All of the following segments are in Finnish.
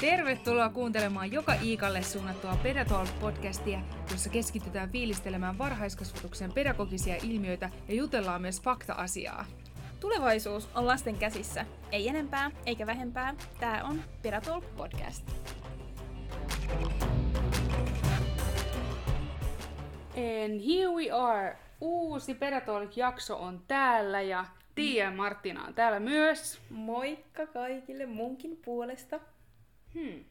Tervetuloa kuuntelemaan joka Iikalle suunnattua Pedatalk-podcastia, jossa keskitytään fiilistelemään varhaiskasvatuksen pedagogisia ilmiöitä ja jutellaan myös fakta-asiaa. Tulevaisuus on lasten käsissä. Ei enempää eikä vähempää. Tämä on Pedatalk Podcast. And here we are. Uusi Pedatalk-jakso on täällä ja Tiia ja Martina on täällä myös. Moikka kaikille munkin puolesta. Hmm.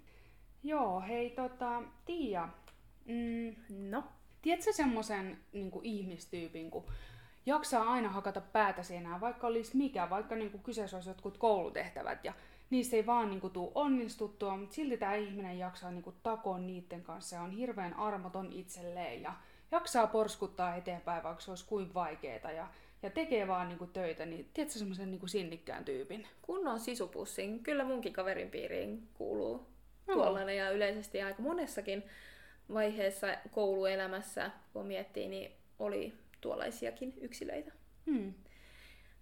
Joo, hei tota, Tiia. Mm, No, tiedätkö semmoisen niin ihmistyypin, kun jaksaa aina hakata päätä seinään, vaikka olisi mikä, vaikka niin kuin kyseessä olisi jotkut koulutehtävät ja niissä ei vaan niin kuin, tuu onnistuttua, mutta silti tämä ihminen jaksaa niin kuin, takoa niiden kanssa ja on hirveän armoton itselleen ja jaksaa porskuttaa eteenpäin, vaikka se olisi kuin vaikeeta ja, ja tekee vaan niin kuin, töitä, niin tiedätkö semmoisen niin kuin sinnikkään tyypin? kunnon sisupussin. Kyllä munkin kaverin piiriin kuuluu Joo. tuollainen ja yleisesti aika monessakin vaiheessa kouluelämässä, kun miettii, niin oli tuollaisiakin yksilöitä. Hmm.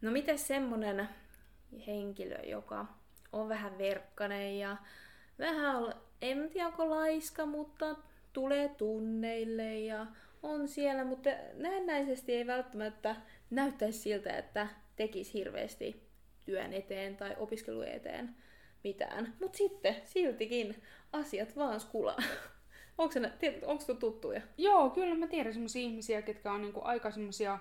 No miten semmonen henkilö, joka on vähän verkkanen ja vähän, en tiedä onko laiska, mutta tulee tunneille ja on siellä, mutta näennäisesti ei välttämättä näyttäisi siltä, että tekisi hirveästi työn eteen tai opiskelun eteen mitään. Mutta sitten siltikin asiat vaan skulaa. Onko se tuttuja? Joo, kyllä mä tiedän semmoisia ihmisiä, ketkä on niinku aika semmoisia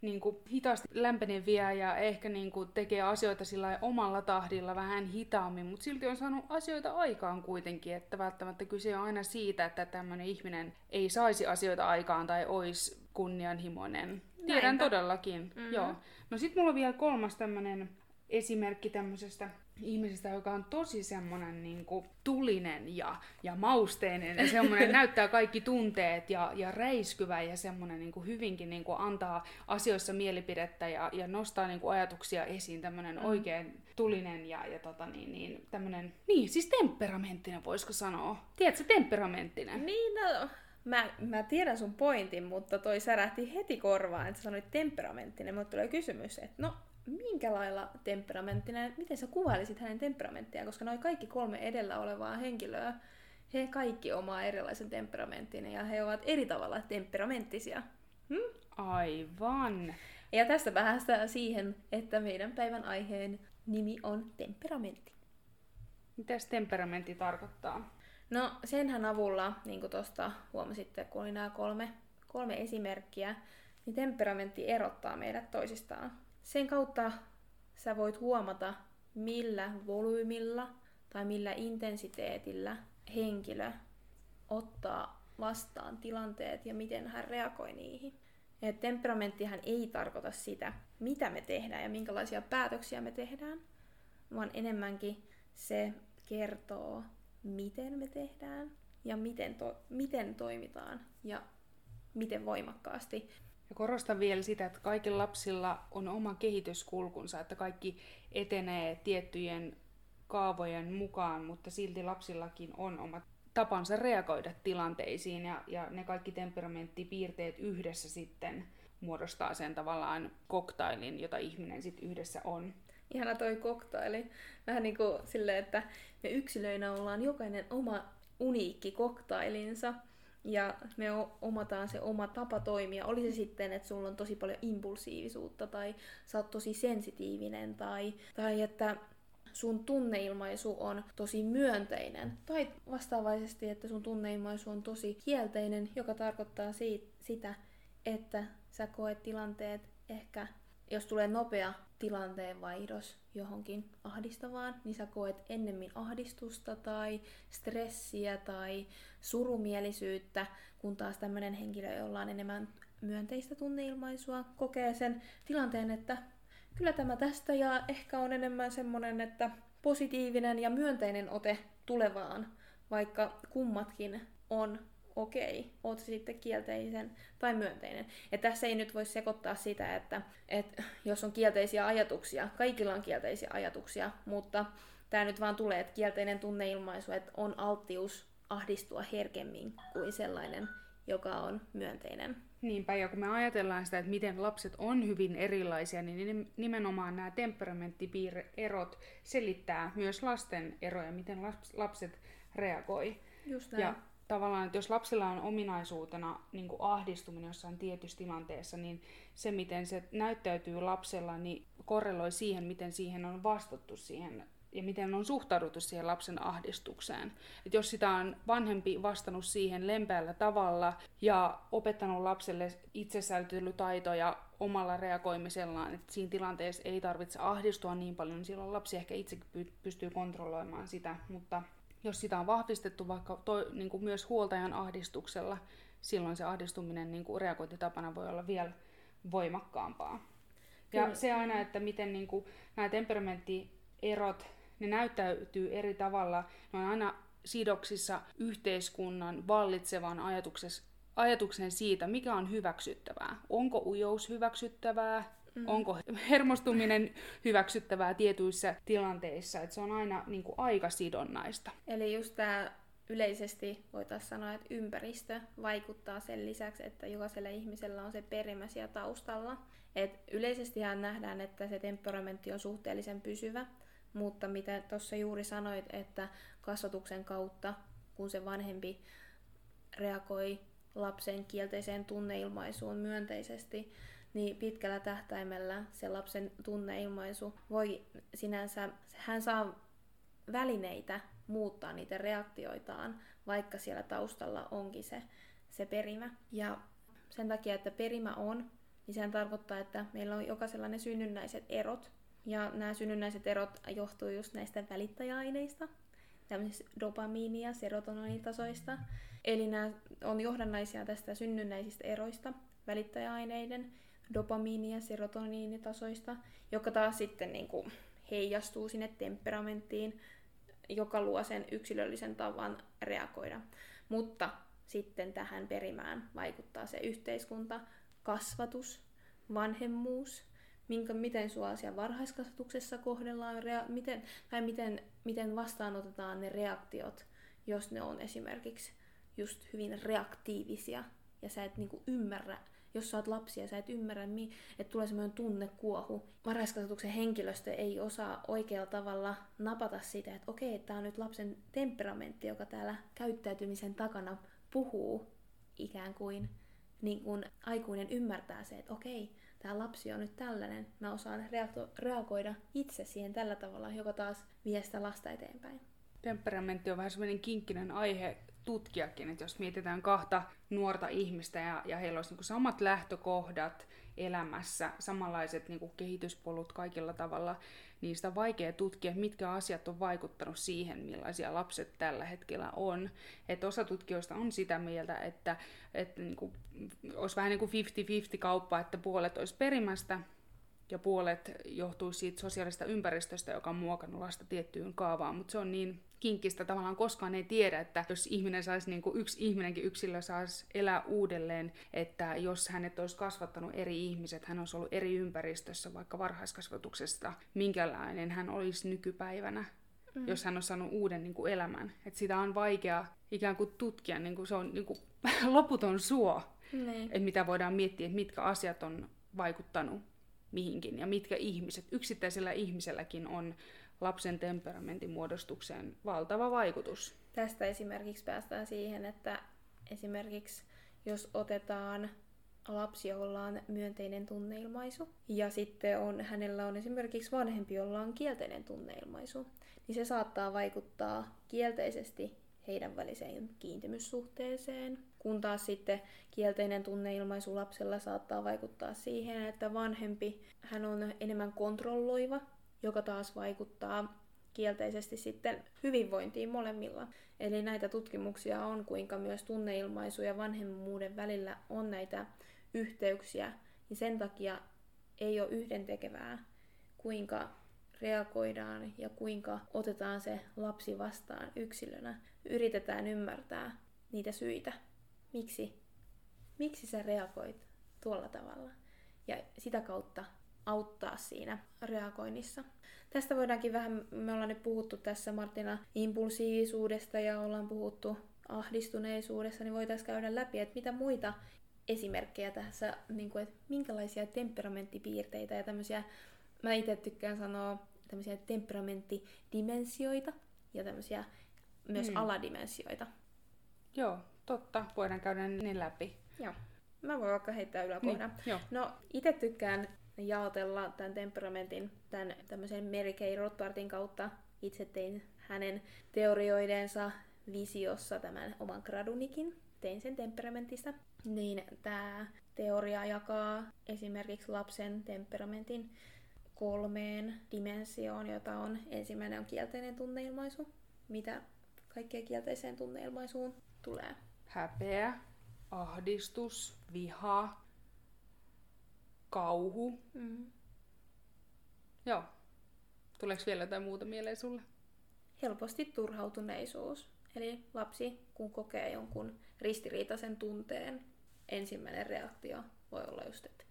niinku hitaasti lämpeneviä ja ehkä niinku tekee asioita sillä omalla tahdilla vähän hitaammin, mutta silti on saanut asioita aikaan kuitenkin, että välttämättä kyse on aina siitä, että tämmöinen ihminen ei saisi asioita aikaan tai olisi kunnianhimoinen. Tiedän Näinpä. todellakin, Mhm. mm-hmm. joo. No sit mulla on vielä kolmas tämmönen esimerkki tämmöisestä ihmisestä, joka on tosi semmoinen niin tulinen ja, ja mausteinen ja semmoinen näyttää kaikki tunteet ja, ja räiskyvä ja semmoinen niin hyvinkin niin antaa asioissa mielipidettä ja, ja nostaa niin ajatuksia esiin, tämmöinen mm. oikein tulinen ja, ja tota niin, niin tämmöinen, niin siis temperamenttinen voisiko sanoa. Tiedätkö, temperamenttinen? Niin, no, mä, mä tiedän sun pointin, mutta toi särähti heti korvaan, että sä sanoit temperamenttinen. Mutta tulee kysymys, että no, minkä lailla temperamenttinen, miten sä kuvailisit hänen temperamenttiaan, koska noi kaikki kolme edellä olevaa henkilöä, he kaikki omaa erilaisen temperamenttinen ja he ovat eri tavalla temperamenttisia. Hmm? Aivan. Ja tästä päästään siihen, että meidän päivän aiheen nimi on temperamentti. Mitäs temperamentti tarkoittaa? No senhän avulla, niin kuin tuosta huomasitte, kun oli nämä kolme, kolme esimerkkiä, niin temperamentti erottaa meidät toisistaan. Sen kautta sä voit huomata, millä volyymilla tai millä intensiteetillä henkilö ottaa vastaan tilanteet ja miten hän reagoi niihin. Et temperamenttihan ei tarkoita sitä, mitä me tehdään ja minkälaisia päätöksiä me tehdään, vaan enemmänkin se kertoo, miten me tehdään ja miten, to- miten toimitaan ja miten voimakkaasti. Ja korostan vielä sitä, että kaikilla lapsilla on oma kehityskulkunsa, että kaikki etenee tiettyjen kaavojen mukaan, mutta silti lapsillakin on oma tapansa reagoida tilanteisiin ja, ja ne kaikki temperamenttipiirteet yhdessä sitten muodostaa sen tavallaan koktailin, jota ihminen sitten yhdessä on. Ihana toi koktaili. Vähän niin kuin silleen, että me yksilöinä ollaan jokainen oma uniikki koktailinsa. Ja me omataan se oma tapa toimia. Oli se sitten, että sulla on tosi paljon impulsiivisuutta tai sä oot tosi sensitiivinen tai, tai että sun tunneilmaisu on tosi myönteinen. Tai vastaavaisesti, että sun tunneilmaisu on tosi kielteinen, joka tarkoittaa siitä, sitä, että sä koet tilanteet ehkä, jos tulee nopea tilanteenvaihdos johonkin ahdistavaan, niin sä koet ennemmin ahdistusta tai stressiä tai surumielisyyttä, kun taas tämmöinen henkilö, jolla on enemmän myönteistä tunneilmaisua, kokee sen tilanteen, että kyllä tämä tästä ja ehkä on enemmän semmoinen, että positiivinen ja myönteinen ote tulevaan, vaikka kummatkin on okei, okay, oot sitten kielteisen tai myönteinen. Ja tässä ei nyt voi sekoittaa sitä, että, että jos on kielteisiä ajatuksia, kaikilla on kielteisiä ajatuksia, mutta tämä nyt vaan tulee, että kielteinen tunneilmaisu, että on alttius ahdistua herkemmin kuin sellainen, joka on myönteinen. Niinpä, ja kun me ajatellaan sitä, että miten lapset on hyvin erilaisia, niin nimenomaan nämä temperamenttipiirerot selittää myös lasten eroja, miten lapset reagoi. Just näin. Ja tavallaan, että jos lapsilla on ominaisuutena niin kuin ahdistuminen jossain tietyssä tilanteessa, niin se, miten se näyttäytyy lapsella, niin korreloi siihen, miten siihen on vastattu siihen ja miten on suhtauduttu siihen lapsen ahdistukseen. Et jos sitä on vanhempi vastannut siihen lempeällä tavalla ja opettanut lapselle itsesäilytelytaitoja omalla reagoimisellaan, että siinä tilanteessa ei tarvitse ahdistua niin paljon, niin silloin lapsi ehkä itsekin pystyy kontrolloimaan sitä, mutta jos sitä on vahvistettu vaikka to, niin kuin myös huoltajan ahdistuksella, silloin se ahdistuminen niin kuin reagointitapana voi olla vielä voimakkaampaa. Ja Kyllä. se aina, että miten niin kuin, nämä temperamenttierot, ne näyttäytyy eri tavalla, ne on aina sidoksissa yhteiskunnan vallitsevan ajatuksen siitä, mikä on hyväksyttävää. Onko ujous hyväksyttävää, Mm. Onko hermostuminen hyväksyttävää tietyissä tilanteissa, että se on aina niin kuin aikasidonnaista. Eli just tämä yleisesti voitaisiin sanoa, että ympäristö vaikuttaa sen lisäksi, että jokaisella ihmisellä on se perimä siellä taustalla. Et yleisestihan nähdään, että se temperamentti on suhteellisen pysyvä, mutta mitä tuossa juuri sanoit, että kasvatuksen kautta, kun se vanhempi reagoi lapsen kielteiseen tunneilmaisuun myönteisesti, niin pitkällä tähtäimellä se lapsen tunneilmaisu voi sinänsä, hän saa välineitä muuttaa niitä reaktioitaan, vaikka siellä taustalla onkin se, se perimä. Ja sen takia, että perimä on, niin sehän tarkoittaa, että meillä on jokaisella ne synnynnäiset erot. Ja nämä synnynnäiset erot johtuu just näistä välittäjäaineista, tämmöisistä dopamiini- ja serotoninitasoista. Eli nämä on johdannaisia tästä synnynnäisistä eroista, välittäjäaineiden dopamiini- ja serotoniinitasoista, joka taas sitten niin kuin heijastuu sinne temperamenttiin, joka luo sen yksilöllisen tavan reagoida. Mutta sitten tähän perimään vaikuttaa se yhteiskunta, kasvatus, vanhemmuus, minkä, miten sua siellä varhaiskasvatuksessa kohdellaan, rea, miten, tai miten, miten vastaanotetaan ne reaktiot, jos ne on esimerkiksi just hyvin reaktiivisia ja sä et niinku ymmärrä jos sä oot lapsi ja sä et ymmärrä, että tulee semmoinen tunnekuohu. Varhaiskasvatuksen henkilöstö ei osaa oikealla tavalla napata sitä, että okei, tämä on nyt lapsen temperamentti, joka täällä käyttäytymisen takana puhuu ikään kuin, niin kuin aikuinen ymmärtää se, että okei, tämä lapsi on nyt tällainen, mä osaan reagoida itse siihen tällä tavalla, joka taas vie sitä lasta eteenpäin. Temperamentti on vähän semmoinen kinkkinen aihe tutkiakin, että jos mietitään kahta nuorta ihmistä ja, ja heillä olisi niin samat lähtökohdat elämässä, samanlaiset niin kehityspolut kaikilla tavalla, niin sitä on vaikea tutkia, mitkä asiat on vaikuttanut siihen, millaisia lapset tällä hetkellä on. Että osa tutkijoista on sitä mieltä, että, että niin kuin, olisi vähän niin kuin 50-50 kauppa, että puolet olisi perimästä ja puolet johtuisi siitä sosiaalista ympäristöstä, joka on muokannut lasta tiettyyn kaavaan, mutta se on niin kinkkistä tavallaan koskaan ei tiedä, että jos ihminen saisi, niin kuin yksi ihminenkin yksilö saisi elää uudelleen, että jos hänet olisi kasvattanut eri ihmiset, hän olisi ollut eri ympäristössä, vaikka varhaiskasvatuksesta, minkälainen hän olisi nykypäivänä, mm. jos hän on saanut uuden niin kuin elämän. että sitä on vaikea ikään kuin tutkia, niin kuin se on niin kuin loputon suo, niin. että mitä voidaan miettiä, että mitkä asiat on vaikuttanut mihinkin ja mitkä ihmiset, yksittäisellä ihmiselläkin on lapsen temperamentin muodostukseen valtava vaikutus. Tästä esimerkiksi päästään siihen, että esimerkiksi jos otetaan lapsi, jolla on myönteinen tunneilmaisu, ja sitten on, hänellä on esimerkiksi vanhempi, jolla on kielteinen tunneilmaisu, niin se saattaa vaikuttaa kielteisesti heidän väliseen kiintymyssuhteeseen, kun taas sitten kielteinen tunneilmaisu lapsella saattaa vaikuttaa siihen, että vanhempi hän on enemmän kontrolloiva joka taas vaikuttaa kielteisesti sitten hyvinvointiin molemmilla. Eli näitä tutkimuksia on, kuinka myös tunneilmaisu ja vanhemmuuden välillä on näitä yhteyksiä, niin sen takia ei ole yhdentekevää, kuinka reagoidaan ja kuinka otetaan se lapsi vastaan yksilönä. Yritetään ymmärtää niitä syitä, miksi, miksi sä reagoit tuolla tavalla. Ja sitä kautta auttaa siinä reagoinnissa. Tästä voidaankin vähän, me ollaan nyt puhuttu tässä Martina impulsiivisuudesta ja ollaan puhuttu ahdistuneisuudessa, niin voitaisiin käydä läpi, että mitä muita esimerkkejä tässä, niin kuin, että minkälaisia temperamenttipiirteitä ja tämmöisiä, mä itse tykkään sanoa tämmöisiä temperamenttidimensioita ja tämmöisiä myös Mm. aladimensioita. Joo, totta. Voidaan käydä ne läpi. Joo. Mä voin vaikka heittää yläkohdan. Niin. No, itse tykkään jaotella tämän temperamentin tämän tämmöisen Mary Kay Rothbardin kautta. Itse tein hänen teorioidensa visiossa tämän oman gradunikin. Tein sen temperamentista. Niin tämä teoria jakaa esimerkiksi lapsen temperamentin kolmeen dimensioon, jota on ensimmäinen on kielteinen tunneilmaisu. Mitä kaikkea kielteiseen tunneilmaisuun tulee? Häpeä, ahdistus, viha, kauhu. Mm. Joo. Tuleeko vielä jotain muuta mieleen sulle? helposti turhautuneisuus. Eli lapsi, kun kokee jonkun ristiriitaisen tunteen, ensimmäinen reaktio voi olla just, että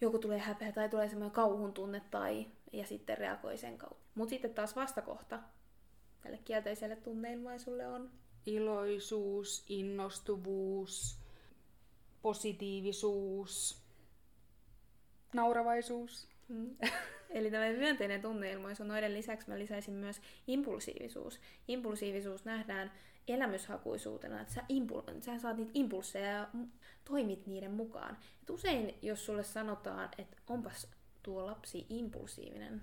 joku tulee häpeä tai tulee semmoinen kauhun tunne tai, ja sitten reagoi sen kautta. Mutta sitten taas vastakohta tälle kielteiselle tunneilmaisulle on Iloisuus, innostuvuus, positiivisuus, nauravaisuus. Mm. Eli tämä myönteinen tunneilmaisu, noiden lisäksi mä lisäisin myös impulsiivisuus. Impulsiivisuus nähdään elämyshakuisuutena, että sä, impul- sä saat niitä impulseja ja toimit niiden mukaan. Et usein, jos sulle sanotaan, että onpas tuo lapsi impulsiivinen,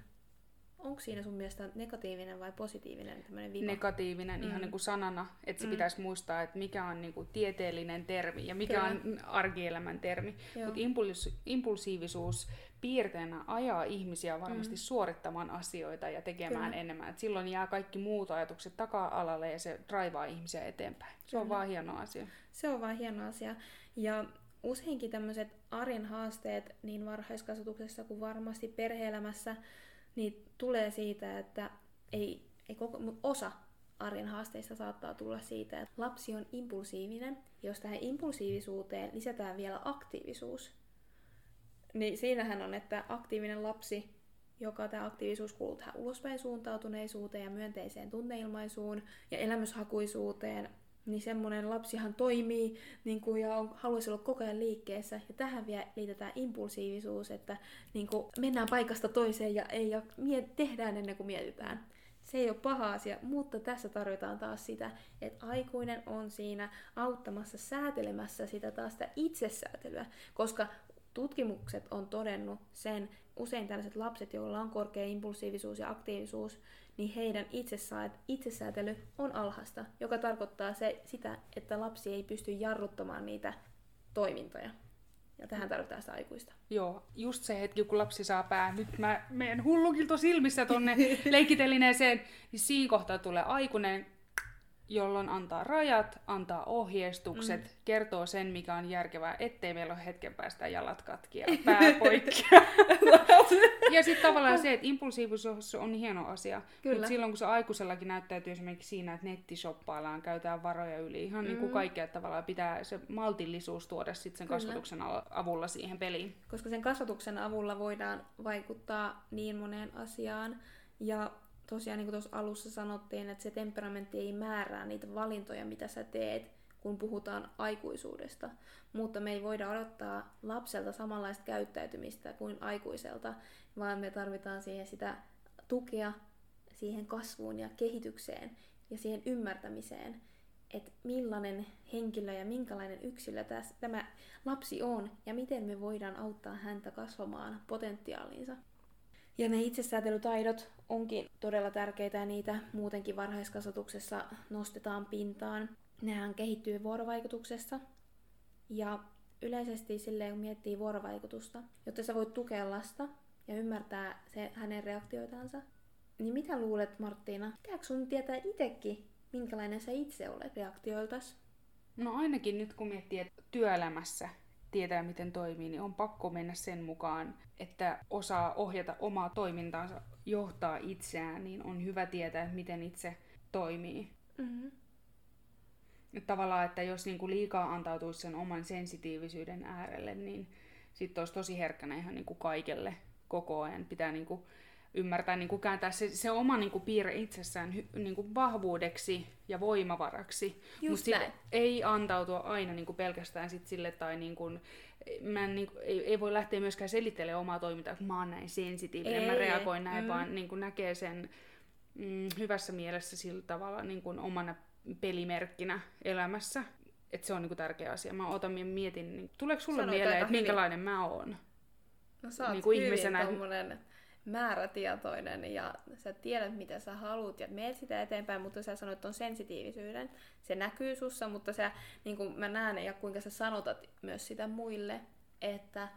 onko siinä sun mielestä negatiivinen vai positiivinen tämmöinen viva? Negatiivinen Mm. ihan niin kuin sanana, että se Mm. pitäisi muistaa, että mikä on niin kuin tieteellinen termi ja mikä Kyllä. on arkielämän termi. Mutta impuls- impulsiivisuus piirteenä ajaa ihmisiä varmasti Mm. suorittamaan asioita ja tekemään Kyllä. enemmän. Et silloin jää kaikki muut ajatukset taka-alalle ja se draivaa ihmisiä eteenpäin. Se on Kyllä. vaan hieno asia. Se on vaan hieno asia. Ja useinkin tämmöiset arjen haasteet niin varhaiskasvatuksessa kuin varmasti perheelämässä, niin tulee siitä, että ei, ei koko, mutta osa arjen haasteista saattaa tulla siitä, että lapsi on impulsiivinen. Jos tähän impulsiivisuuteen lisätään vielä aktiivisuus, niin siinähän on, että aktiivinen lapsi, joka tämä aktiivisuus kuuluu tähän ulospäin suuntautuneisuuteen ja myönteiseen tunneilmaisuun ja elämyshakuisuuteen, niin semmoinen lapsihan toimii niin kuin, ja on, haluaisi olla koko ajan liikkeessä. Ja tähän vielä liitetään impulsiivisuus, että niin kuin, mennään paikasta toiseen ja ei ja miet, tehdään ennen kuin mietitään. Se ei ole paha asia, mutta tässä tarvitaan taas sitä, että aikuinen on siinä auttamassa säätelemässä sitä taas sitä itsesäätelyä, koska tutkimukset on todennut sen, usein tällaiset lapset, joilla on korkea impulsiivisuus ja aktiivisuus, niin heidän itsesäät- itsesäätely on alhasta, joka tarkoittaa se, sitä, että lapsi ei pysty jarruttamaan niitä toimintoja. Ja tähän tarvitaan sitä aikuista. Joo, just se hetki, kun lapsi saa pää, nyt mä menen hullukilto silmissä tonne leikkitelineeseen, niin siinä kohtaa tulee aikuinen, jolloin antaa rajat, antaa ohjeistukset, mm. kertoo sen, mikä on järkevää, ettei meillä ole hetken päästä jalat katki ja pää poikki. ja sitten tavallaan se, että impulsiivisuus on hieno asia, mutta silloin kun se aikuisellakin näyttäytyy esimerkiksi siinä, että nettishoppaillaan, käytetään varoja yli, ihan mm. niin kuin kaikkea tavallaan pitää se maltillisuus tuoda sitten sen Kyllä. kasvatuksen avulla siihen peliin. koska sen kasvatuksen avulla voidaan vaikuttaa niin moneen asiaan. Ja tosiaan niin kuin tuossa alussa sanottiin, että se temperamentti ei määrää niitä valintoja, mitä sä teet, kun puhutaan aikuisuudesta. Mutta me ei voida odottaa lapselta samanlaista käyttäytymistä kuin aikuiselta, vaan me tarvitaan siihen sitä tukea siihen kasvuun ja kehitykseen ja siihen ymmärtämiseen, että millainen henkilö ja minkälainen yksilö täs, tämä lapsi on ja miten me voidaan auttaa häntä kasvamaan potentiaalinsa. Ja ne itsesäätelytaidot onkin todella tärkeitä ja niitä muutenkin varhaiskasvatuksessa nostetaan pintaan. Nehän kehittyy vuorovaikutuksessa ja yleisesti silleen, kun miettii vuorovaikutusta, jotta sä voit tukea lasta ja ymmärtää se, hänen reaktioitansa, niin mitä luulet Marttiina? Pitääkö sun tietää itsekin, minkälainen sä itse olet reaktioiltas? No ainakin nyt kun miettii, että työelämässä tietää miten toimii, niin on pakko mennä sen mukaan, että osaa ohjata omaa toimintaansa, johtaa itseään, niin on hyvä tietää, miten itse toimii. Mm-hmm. Tavallaan, että jos niinku liikaa antautuisi sen oman sensitiivisyyden äärelle, niin sitten olisi tosi herkkänä ihan niinku kaikelle koko ajan. Pitää niinku ymmärtää niin kuin kääntää se, se oma niin kuin piirre itsessään niin kuin vahvuudeksi ja voimavaraksi. Mutta ei antautua aina niin kuin pelkästään sit sille, tai niin kuin, mä en, niin kuin, ei, ei, voi lähteä myöskään selittelemään omaa toimintaa, että mä oon näin sensitiivinen, ei, mä reagoin näin, mm. vaan niin kuin näkee sen mm, hyvässä mielessä sillä tavalla niin kuin omana pelimerkkinä elämässä. Että se on niin kuin tärkeä asia. Mä otan ja mietin, niin tuleeko sulle Sanoit mieleen, että minkälainen hyvin. mä oon? No sä oot niin kuin hyvin ihmisenä. Tommonen määrätietoinen ja sä tiedät, mitä sä haluat ja meet sitä eteenpäin, mutta sä sanoit on sensitiivisyyden. Se näkyy sussa, mutta sä, niin kuin mä näen ja kuinka sä sanotat myös sitä muille, että,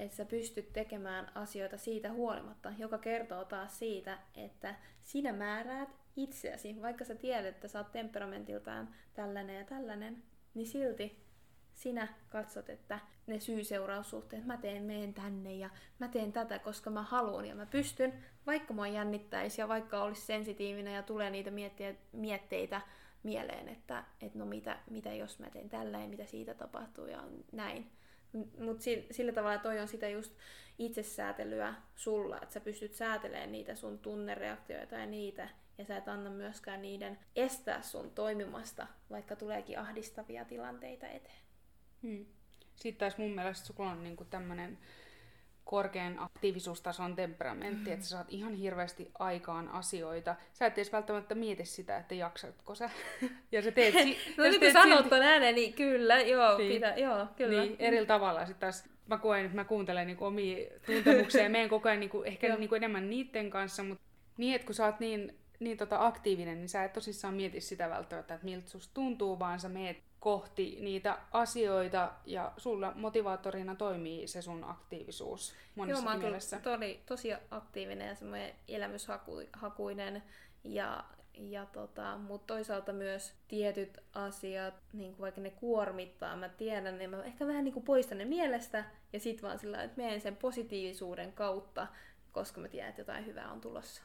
että sä pystyt tekemään asioita siitä huolimatta, joka kertoo taas siitä, että sinä määräät itseäsi, vaikka sä tiedät, että sä oot temperamentiltaan tällainen ja tällainen, niin silti sinä katsot, että ne syy-seuraussuhteet, mä teen, meen tänne ja mä teen tätä, koska mä haluan ja mä pystyn, vaikka mua jännittäisi ja vaikka olisi sensitiivinen ja tulee niitä mietteitä mieleen, että, että no mitä, mitä jos mä teen tällä ja mitä siitä tapahtuu ja näin. Mutta sillä tavalla toi on sitä just itsesäätelyä sulla, että sä pystyt säätelemään niitä sun tunnereaktioita ja niitä, ja sä et anna myöskään niiden estää sun toimimasta, vaikka tuleekin ahdistavia tilanteita eteen. Hmm. Sitten taas mun mielestä sulla on niinku tämmöinen korkean aktiivisuustason temperamentti, mm. että sä saat ihan hirveästi aikaan asioita. Sä et edes välttämättä mieti sitä, että jaksatko sä. ja sä teet... Si- no nyt kun sanot ton ääneen, niin kyllä, joo, niin. Pitä, joo, kyllä. Niin, eri tavalla. Sitten taas mä koen, että mä kuuntelen niinku omia tuntemuksia ja menen koko ajan niinku, ehkä niinku enemmän niiden kanssa, mutta niin, että kun sä oot niin, niin tota aktiivinen, niin sä et tosissaan mieti sitä välttämättä, että miltä susta tuntuu, vaan sä meet kohti niitä asioita ja sulla motivaattorina toimii se sun aktiivisuus monessa Joo, mä mielessä. Tosi, tosi aktiivinen ja semmoinen elämyshakuinen ja, ja tota, mutta toisaalta myös tietyt asiat, niin vaikka ne kuormittaa, mä tiedän, niin mä ehkä vähän niin kuin poistan ne mielestä ja sit vaan sillä että menen sen positiivisuuden kautta, koska mä tiedän, että jotain hyvää on tulossa.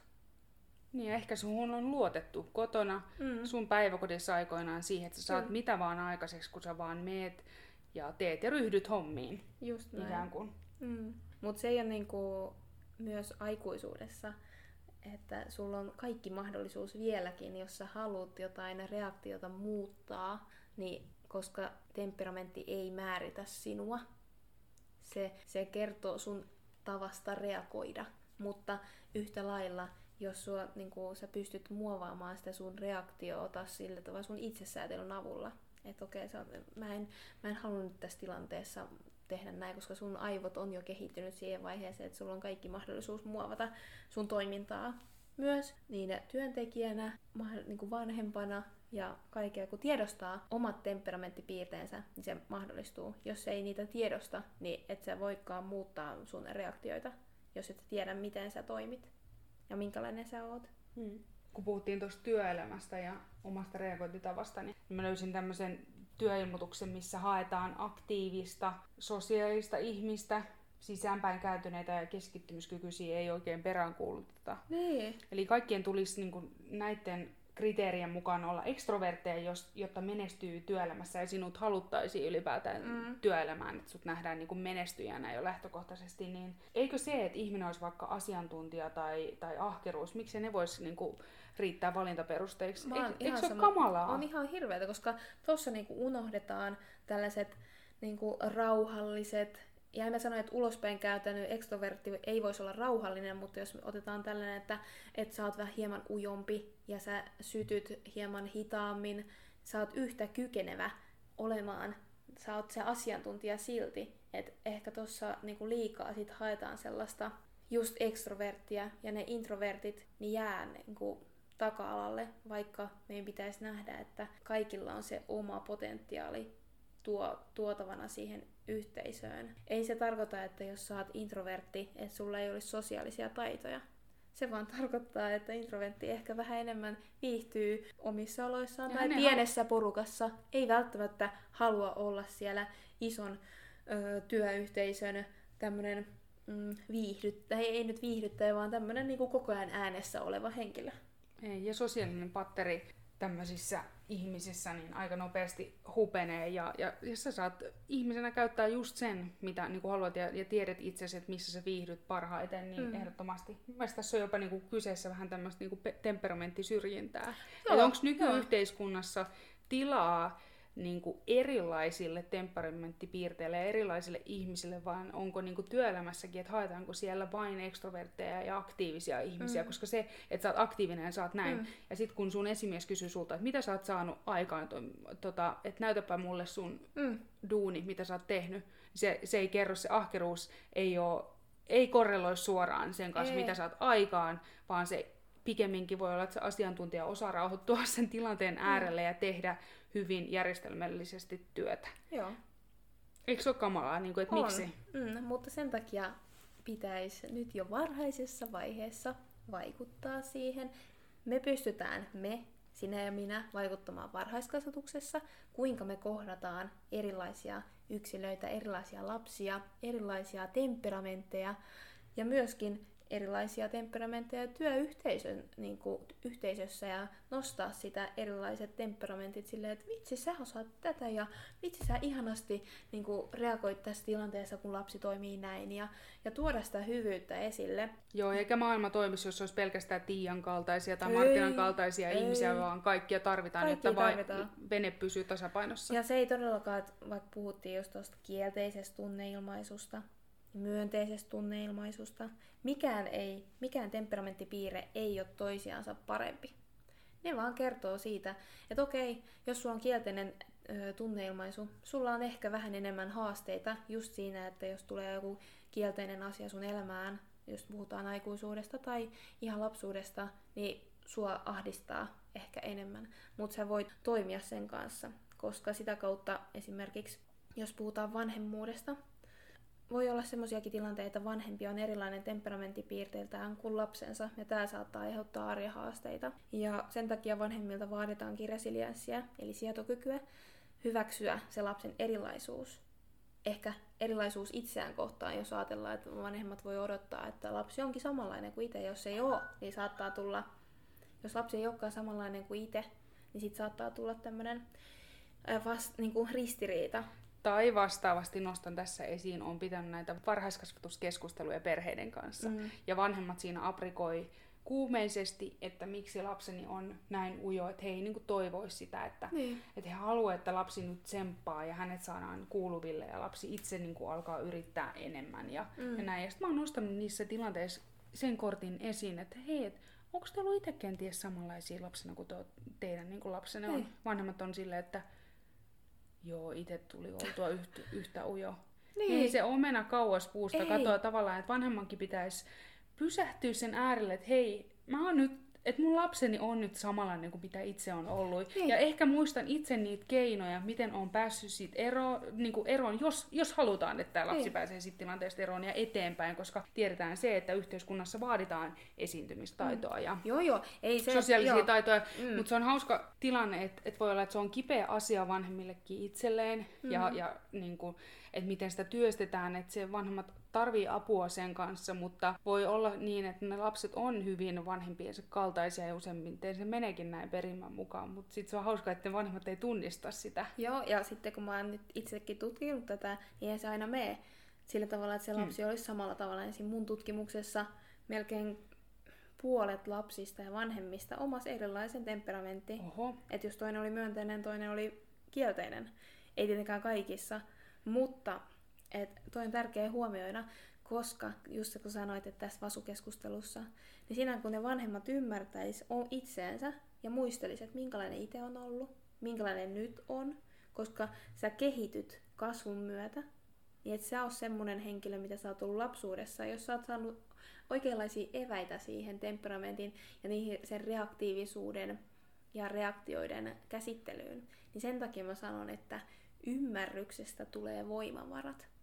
Niin, ehkä sun on luotettu kotona, mm. sun päiväkodissa aikoinaan siihen, että sä saat mm. mitä vaan aikaiseksi, kun sä vaan meet ja teet ja ryhdyt hommiin. Just näin. Ikään kuin. Mm. Mutta se ei ole niinku myös aikuisuudessa, että sulla on kaikki mahdollisuus vieläkin, jos sä haluat jotain reaktiota muuttaa, niin koska temperamentti ei määritä sinua. Se, se kertoo sun tavasta reagoida, mutta yhtä lailla jos sua, niin kuin, sä pystyt muovaamaan sitä sun reaktiota sillä tavalla sun itsesäätelyn avulla. Että okei, okay, mä, en, mä en halua nyt tässä tilanteessa tehdä näin, koska sun aivot on jo kehittynyt siihen vaiheeseen, että sulla on kaikki mahdollisuus muovata sun toimintaa myös niin työntekijänä, niin kuin vanhempana ja kaikkea, kun tiedostaa omat temperamenttipiirteensä, niin se mahdollistuu. Jos ei niitä tiedosta, niin et sä voikaan muuttaa sun reaktioita, jos et tiedä, miten sä toimit ja minkälainen sä oot. Hmm. Kun puhuttiin tuosta työelämästä ja omasta reagointitavasta, niin mä löysin tämmöisen työilmoituksen, missä haetaan aktiivista, sosiaalista ihmistä, sisäänpäin kääntyneitä ja keskittymiskykyisiä ei oikein peräänkuuluteta. Niin. Eli kaikkien tulisi niin kuin, näiden kriteerien mukaan olla ekstrovertteja, jotta menestyy työelämässä ja sinut haluttaisiin ylipäätään mm. työelämään, että sut nähdään niin kuin menestyjänä jo lähtökohtaisesti, niin eikö se, että ihminen olisi vaikka asiantuntija tai, tai ahkeruus, miksi ne voisi niin kuin riittää valintaperusteiksi? Eikö, eikö se ole kamalaa? On ihan hirveätä, koska tuossa niin unohdetaan tällaiset niin kuin rauhalliset, ja en mä sano, että ulospäin käytänyt ekstrovertti ei voisi olla rauhallinen, mutta jos otetaan tällainen, että, että sä oot vähän hieman ujompi ja sä sytyt hieman hitaammin, sä oot yhtä kykenevä olemaan, sä oot se asiantuntija silti, että ehkä tuossa niinku liikaa sit haetaan sellaista just ekstroverttia ja ne introvertit niin jää niinku taka-alalle, vaikka meidän pitäisi nähdä, että kaikilla on se oma potentiaali tuo, tuotavana siihen yhteisöön. Ei se tarkoita, että jos sä oot introvertti, että sulla ei olisi sosiaalisia taitoja. Se vaan tarkoittaa, että introvertti ehkä vähän enemmän viihtyy omissa oloissaan ja tai pienessä ha- porukassa. Ei välttämättä halua olla siellä ison ö, työyhteisön tämmöinen mm, viihdyttäjä, ei nyt viihdyttäjä, vaan tämmöinen niin koko ajan äänessä oleva henkilö. Ei, ja sosiaalinen patteri tämmöisissä ihmisissä niin aika nopeasti hupenee ja, ja, ja sä saat ihmisenä käyttää just sen, mitä niin kuin haluat ja, ja tiedät itsesi, että missä sä viihdyt parhaiten, niin mm. ehdottomasti. Mielestäni tässä on jopa niin kuin kyseessä vähän tämmöistä niin kuin temperamenttisyrjintää. Onko nykyyhteiskunnassa tilaa niin kuin erilaisille temperamenttipiirteille ja erilaisille ihmisille, vaan onko niin kuin työelämässäkin, että haetaanko siellä vain ekstrovertteja ja aktiivisia ihmisiä, mm. koska se, että sä oot aktiivinen ja sä oot näin, mm. ja sitten kun sun esimies kysyy sulta, että mitä sä oot saanut aikaan, to, tota, että näytäpä mulle sun mm. duuni, mitä sä oot tehnyt, se, se ei kerro, se ahkeruus ei ole ei korreloi suoraan sen kanssa, ei. mitä saat aikaan, vaan se pikemminkin voi olla, että se asiantuntija osaa rauhoittua sen tilanteen äärelle mm. ja tehdä hyvin järjestelmällisesti työtä. Joo. Eikö se ole kamalaa, niin kuin, että on. miksi? Mm, mutta sen takia pitäisi nyt jo varhaisessa vaiheessa vaikuttaa siihen. Me pystytään, me, sinä ja minä, vaikuttamaan varhaiskasvatuksessa, kuinka me kohdataan erilaisia yksilöitä, erilaisia lapsia, erilaisia temperamentteja ja myöskin erilaisia temperamentteja työyhteisön niin kuin, yhteisössä ja nostaa sitä erilaiset temperamentit silleen, että vitsi sä osaat tätä ja vitsi sä ihanasti niin kuin, reagoit tässä tilanteessa, kun lapsi toimii näin ja, ja tuoda sitä hyvyyttä esille. Joo, eikä maailma toimisi, jos olisi pelkästään Tiian kaltaisia tai ei, Martinan kaltaisia ei. ihmisiä, vaan kaikkia tarvitaan, Kaikki että tarvitaan. vene pysyy tasapainossa. Ja se ei todellakaan, vaikka puhuttiin just tuosta kielteisestä tunneilmaisusta, myönteisestä tunneilmaisusta. Mikään, ei, mikään temperamenttipiirre ei ole toisiansa parempi. Ne vaan kertoo siitä, että okei, jos sulla on kielteinen ö, tunneilmaisu, sulla on ehkä vähän enemmän haasteita just siinä, että jos tulee joku kielteinen asia sun elämään, jos puhutaan aikuisuudesta tai ihan lapsuudesta, niin sua ahdistaa ehkä enemmän. Mutta sä voit toimia sen kanssa, koska sitä kautta esimerkiksi, jos puhutaan vanhemmuudesta, voi olla semmoisiakin tilanteita, että vanhempi on erilainen temperamenttipiirteiltään kuin lapsensa, ja tämä saattaa aiheuttaa arjehaasteita. Ja sen takia vanhemmilta vaaditaankin resilienssiä, eli sietokykyä, hyväksyä se lapsen erilaisuus. Ehkä erilaisuus itseään kohtaan, jos ajatellaan, että vanhemmat voi odottaa, että lapsi onkin samanlainen kuin itse. Jos ei ole, niin saattaa tulla, jos lapsi ei olekaan samanlainen kuin itse, niin sitten saattaa tulla tämmöinen niin ristiriita tai vastaavasti nostan tässä esiin, on pitänyt näitä varhaiskasvatuskeskusteluja perheiden kanssa. Mm. Ja vanhemmat siinä aprikoi kuumeisesti, että miksi lapseni on näin ujo, että he ei niin toivoisi sitä, että, niin. että he haluavat, että lapsi nyt tsemppaa ja hänet saadaan kuuluville ja lapsi itse niin kuin alkaa yrittää enemmän ja, mm. ja näin. Ja sitten mä oon nostanut niissä tilanteissa sen kortin esiin, että hei, et, onko te ollut itse kenties samanlaisia lapsena kuin teidän niin kuin lapsenne on? Vanhemmat on silleen, että Joo, itse tuli oltua yhtä, yhtä ujo. Niin. Ei se omena kauas puusta katoa tavallaan, että vanhemmankin pitäisi pysähtyä sen äärelle, että hei, mä oon nyt että mun lapseni on nyt samanlainen kuin mitä itse on ollut. Niin. Ja ehkä muistan itse niitä keinoja, miten on päässyt siitä ero, niin kuin eroon, jos, jos halutaan, että tämä lapsi niin. pääsee siitä tilanteesta eroon ja eteenpäin, koska tiedetään se, että yhteiskunnassa vaaditaan esiintymistaitoa mm. ja joo, joo. Ei se, sosiaalisia joo. taitoja. Mm. Mutta se on hauska tilanne, että, että voi olla, että se on kipeä asia vanhemmillekin itselleen mm. ja, ja niin kuin, että miten sitä työstetään, että se vanhemmat tarvii apua sen kanssa, mutta voi olla niin, että ne lapset on hyvin vanhempiensa kaltaisia ja useimmiten se meneekin näin perimän mukaan, mutta sitten se on hauska, että ne vanhemmat ei tunnista sitä. Joo, ja sitten kun mä oon nyt itsekin tutkinut tätä, niin ei se aina mene sillä tavalla, että se hmm. lapsi hmm. olisi samalla tavalla. Ensin mun tutkimuksessa melkein puolet lapsista ja vanhemmista omas erilaisen temperamentti. Että jos toinen oli myönteinen, toinen oli kielteinen. Ei tietenkään kaikissa, mutta et toi on tärkeä huomioida, koska just kun sanoit, että tässä vasukeskustelussa, niin siinä kun ne vanhemmat ymmärtäis itseensä ja muistelis, että minkälainen itse on ollut, minkälainen nyt on, koska sä kehityt kasvun myötä, niin et sä ole semmonen henkilö, mitä sä oot ollut lapsuudessa. Jos sä oot saanut oikeanlaisia eväitä siihen temperamentin ja niihin sen reaktiivisuuden ja reaktioiden käsittelyyn, niin sen takia mä sanon, että ymmärryksestä tulee voimavarat.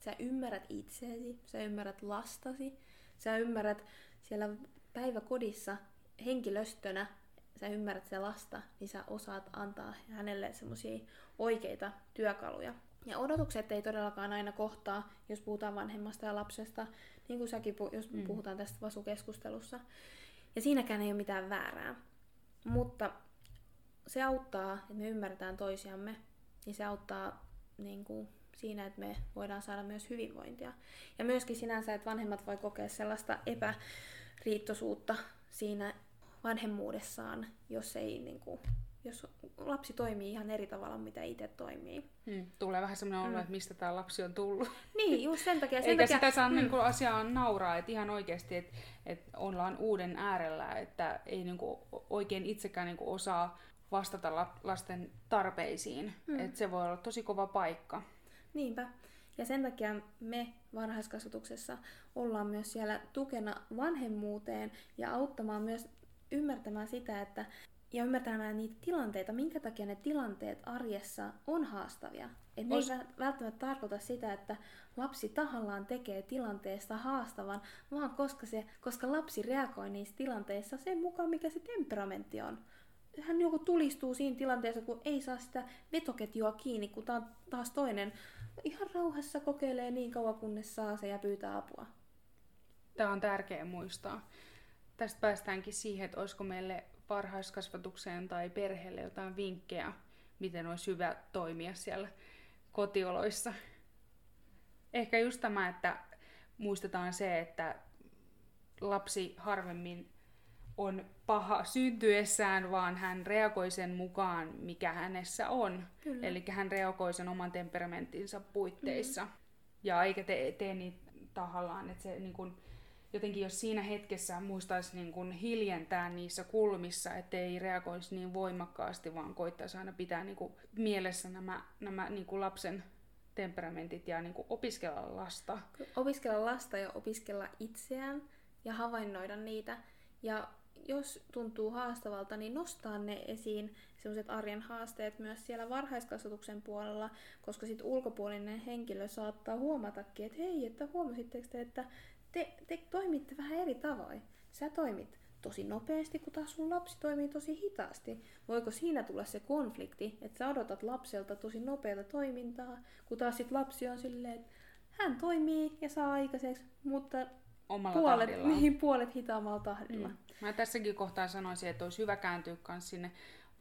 Sä ymmärrät itseesi, sä ymmärrät lastasi, sä ymmärrät siellä päiväkodissa henkilöstönä, sä ymmärrät se lasta, niin sä osaat antaa hänelle semmoisia oikeita työkaluja. Ja odotukset ei todellakaan aina kohtaa, jos puhutaan vanhemmasta ja lapsesta, niin kuin säkin, jos mm. puhutaan tästä vasukeskustelussa. Ja siinäkään ei ole mitään väärää. Mutta se auttaa, että me ymmärretään toisiamme, niin se auttaa niin kuin, siinä, että me voidaan saada myös hyvinvointia. Ja myöskin sinänsä, että vanhemmat voi kokea sellaista epäriittoisuutta siinä vanhemmuudessaan, jos ei niin kuin, jos lapsi toimii ihan eri tavalla, mitä itse toimii. Hmm. Tulee vähän semmoinen olo, mm. että mistä tämä lapsi on tullut. Niin, just sen takia. Sen Eikä takia, sitä saa mm. niin kuin asiaan nauraa, että ihan oikeasti, että, että ollaan uuden äärellä, että ei niin kuin oikein itsekään niin kuin osaa vastata la- lasten tarpeisiin. Mm. Että se voi olla tosi kova paikka. Niinpä. Ja sen takia me varhaiskasvatuksessa ollaan myös siellä tukena vanhemmuuteen ja auttamaan myös ymmärtämään sitä, että ja ymmärtämään niitä tilanteita, minkä takia ne tilanteet arjessa on haastavia. Et ne Os- ei vä- välttämättä tarkoita sitä, että lapsi tahallaan tekee tilanteesta haastavan, vaan koska, se, koska lapsi reagoi niissä tilanteissa sen mukaan, mikä se temperamentti on. Hän joko tulistuu siinä tilanteessa, kun ei saa sitä vetoketjua kiinni, kun ta- taas toinen ihan rauhassa kokeilee niin kauan, kunnes saa se ja pyytää apua. Tämä on tärkeä muistaa. Tästä päästäänkin siihen, että olisiko meille varhaiskasvatukseen tai perheelle jotain vinkkejä, miten olisi hyvä toimia siellä kotioloissa. Ehkä just tämä, että muistetaan se, että lapsi harvemmin on paha syntyessään, vaan hän reagoi sen mukaan, mikä hänessä on. Eli hän reagoi sen oman temperamenttinsa puitteissa. Mm. Ja eikä tee, tee niitä tahallaan. Että se niin kun, jotenkin jos siinä hetkessä muistaisi niin kun hiljentää niissä kulmissa, ettei reagoisi niin voimakkaasti, vaan koittaisi aina pitää niin kun mielessä nämä, nämä niin kun lapsen temperamentit ja niin kun opiskella lasta. Opiskella lasta ja opiskella itseään ja havainnoida niitä. Ja jos tuntuu haastavalta, niin nostaa ne esiin, sellaiset arjen haasteet myös siellä varhaiskasvatuksen puolella, koska sitten ulkopuolinen henkilö saattaa huomatakin, että hei, että huomasitteko te, että te, te toimitte vähän eri tavoin. Sä toimit tosi nopeasti, kun taas sun lapsi toimii tosi hitaasti. Voiko siinä tulla se konflikti, että sä odotat lapselta tosi nopeata toimintaa, kun taas sit lapsi on silleen, että hän toimii ja saa aikaiseksi, mutta Omalla puolet, tahdillaan. niin, puolet hitaammalla tahdilla. Mm. Mä tässäkin kohtaa sanoisin, että olisi hyvä kääntyä myös sinne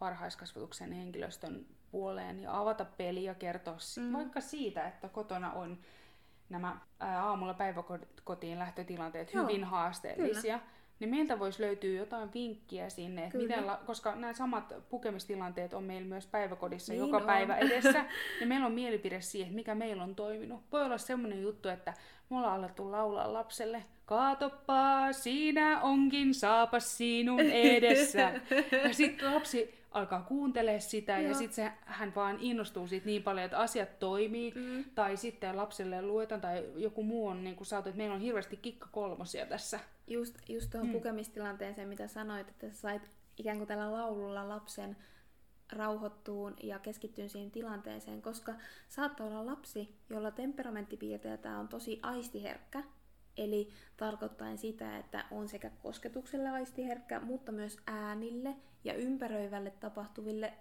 varhaiskasvatuksen henkilöstön puoleen ja avata peli ja kertoa mm. Vaikka siitä, että kotona on nämä aamulla päiväkotiin lähtötilanteet Joo, hyvin haasteellisia. Niin meiltä voisi löytyä jotain vinkkiä sinne, että Kyllä. miten, la- koska nämä samat pukemistilanteet on meillä myös päiväkodissa Niin joka on. päivä edessä, ja meillä on mielipide siihen, mikä meillä on toiminut. Voi olla semmoinen juttu, että me ollaan alettu laulaa lapselle, kaatoppa, siinä onkin saapas sinun edessä. ja sitten lapsi alkaa kuuntelemaan sitä ja Joo. sitten hän vaan innostuu siitä niin paljon, että asiat toimii. Mm. Tai sitten lapselle luetaan tai joku muu on niin kuin saatu, että meillä on hirveästi kikka kolmosia tässä. Just, just tuohon Mm. pukemistilanteeseen, mitä sanoit, että sä sait ikään kuin tällä laululla lapsen rauhoittuun ja keskittyyn siihen tilanteeseen, koska saattaa olla lapsi, jolla temperamenttipiirteeltä on tosi aistiherkkä, eli tarkoittaen sitä, että on sekä kosketukselle aistiherkkä, mutta myös äänille ja ympäröivälle tapahtuville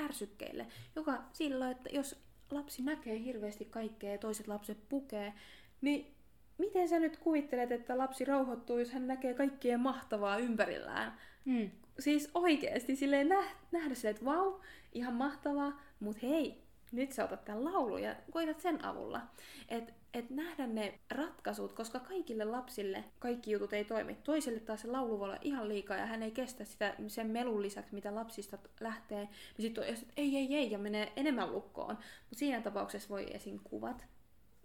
ärsykkeille, joka silloin, että jos lapsi näkee hirveästi kaikkea ja toiset lapset pukee, niin miten sä nyt kuvittelet, että lapsi rauhoittuu, jos hän näkee kaikkea mahtavaa ympärillään? Mm. Siis oikeesti silleen nä- nähdä silleen, että vau, ihan mahtavaa, mut hei, nyt sä otat tämän laulun ja koitat sen avulla. Et, et nähdä ne ratkaisut, koska kaikille lapsille kaikki jutut ei toimi. Toiselle taas se laulu voi olla ihan liikaa ja hän ei kestä sitä sen melun lisäksi, mitä lapsista lähtee. Niin sitten on, että ei, ei, ei, ja menee enemmän lukkoon. Mutta siinä tapauksessa voi esim. kuvat,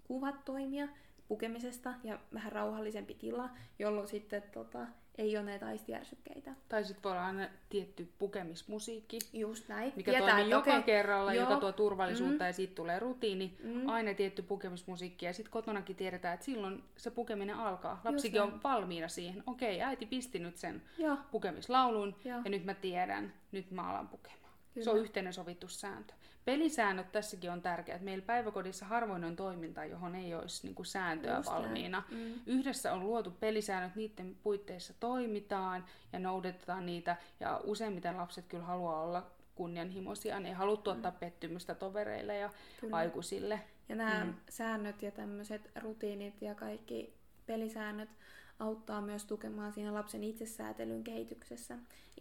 kuvat toimia pukemisesta ja vähän rauhallisempi tila, jolloin sitten tota, ei ole näitä aistiärsykkeitä. Tai sitten voi olla aina tietty pukemismusiikki, Just näin. mikä Tietää, toimii joka okei, kerralla, joo, joka tuo turvallisuutta mm. ja siitä tulee rutiini. Mm. Aina tietty pukemismusiikki ja sitten kotonakin tiedetään, että silloin se pukeminen alkaa. Lapsikin on valmiina siihen. Okei, äiti pisti nyt sen Joo, pukemislaulun Joo. ja nyt mä tiedän, nyt mä alan pukemaan. Kyllä. Se on yhteinen sovittu sääntö. Pelisäännöt tässäkin on tärkeät. Meillä päiväkodissa harvoin on toiminta, johon ei olisi niin kuin sääntöä Just valmiina. Mm. Yhdessä on luotu pelisäännöt, niiden puitteissa toimitaan ja noudatetaan niitä. Ja useimmiten lapset kyllä haluaa olla kunnianhimoisia. Ne ei halua tuottaa pettymystä tovereille ja Kyllä. aikuisille. Ja nämä Mm. mm. säännöt ja tämmöiset rutiinit ja kaikki pelisäännöt auttaa myös tukemaan siinä lapsen itsesäätelyn kehityksessä.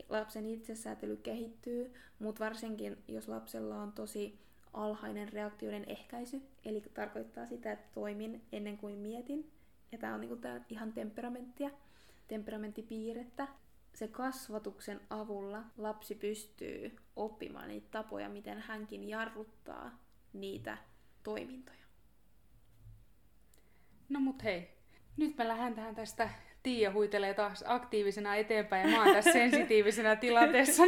Lapsen itsesäätely kehittyy, mutta varsinkin jos lapsella on tosi alhainen reaktioiden ehkäisy, eli tarkoittaa sitä, että toimin ennen kuin mietin, ja tämä on niinku tää ihan temperamenttia, temperamenttipiirrettä. Se kasvatuksen avulla lapsi pystyy oppimaan niitä tapoja, miten hänkin jarruttaa niitä toimintoja. No mut hei, nyt me lähdetään tästä Tiia huitelee taas aktiivisena eteenpäin ja mä oon tässä sensitiivisenä tilanteessa.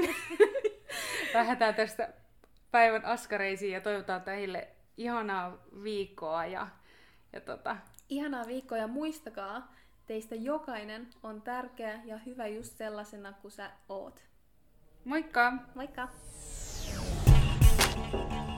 lähdetään tästä päivän askareisiin ja toivotaan teille ihanaa viikkoa ja, ja tota... Ihanaa viikkoa ja muistakaa, teistä jokainen on tärkeä ja hyvä just sellaisena kuin sä oot. Moikka! Moikka! thank you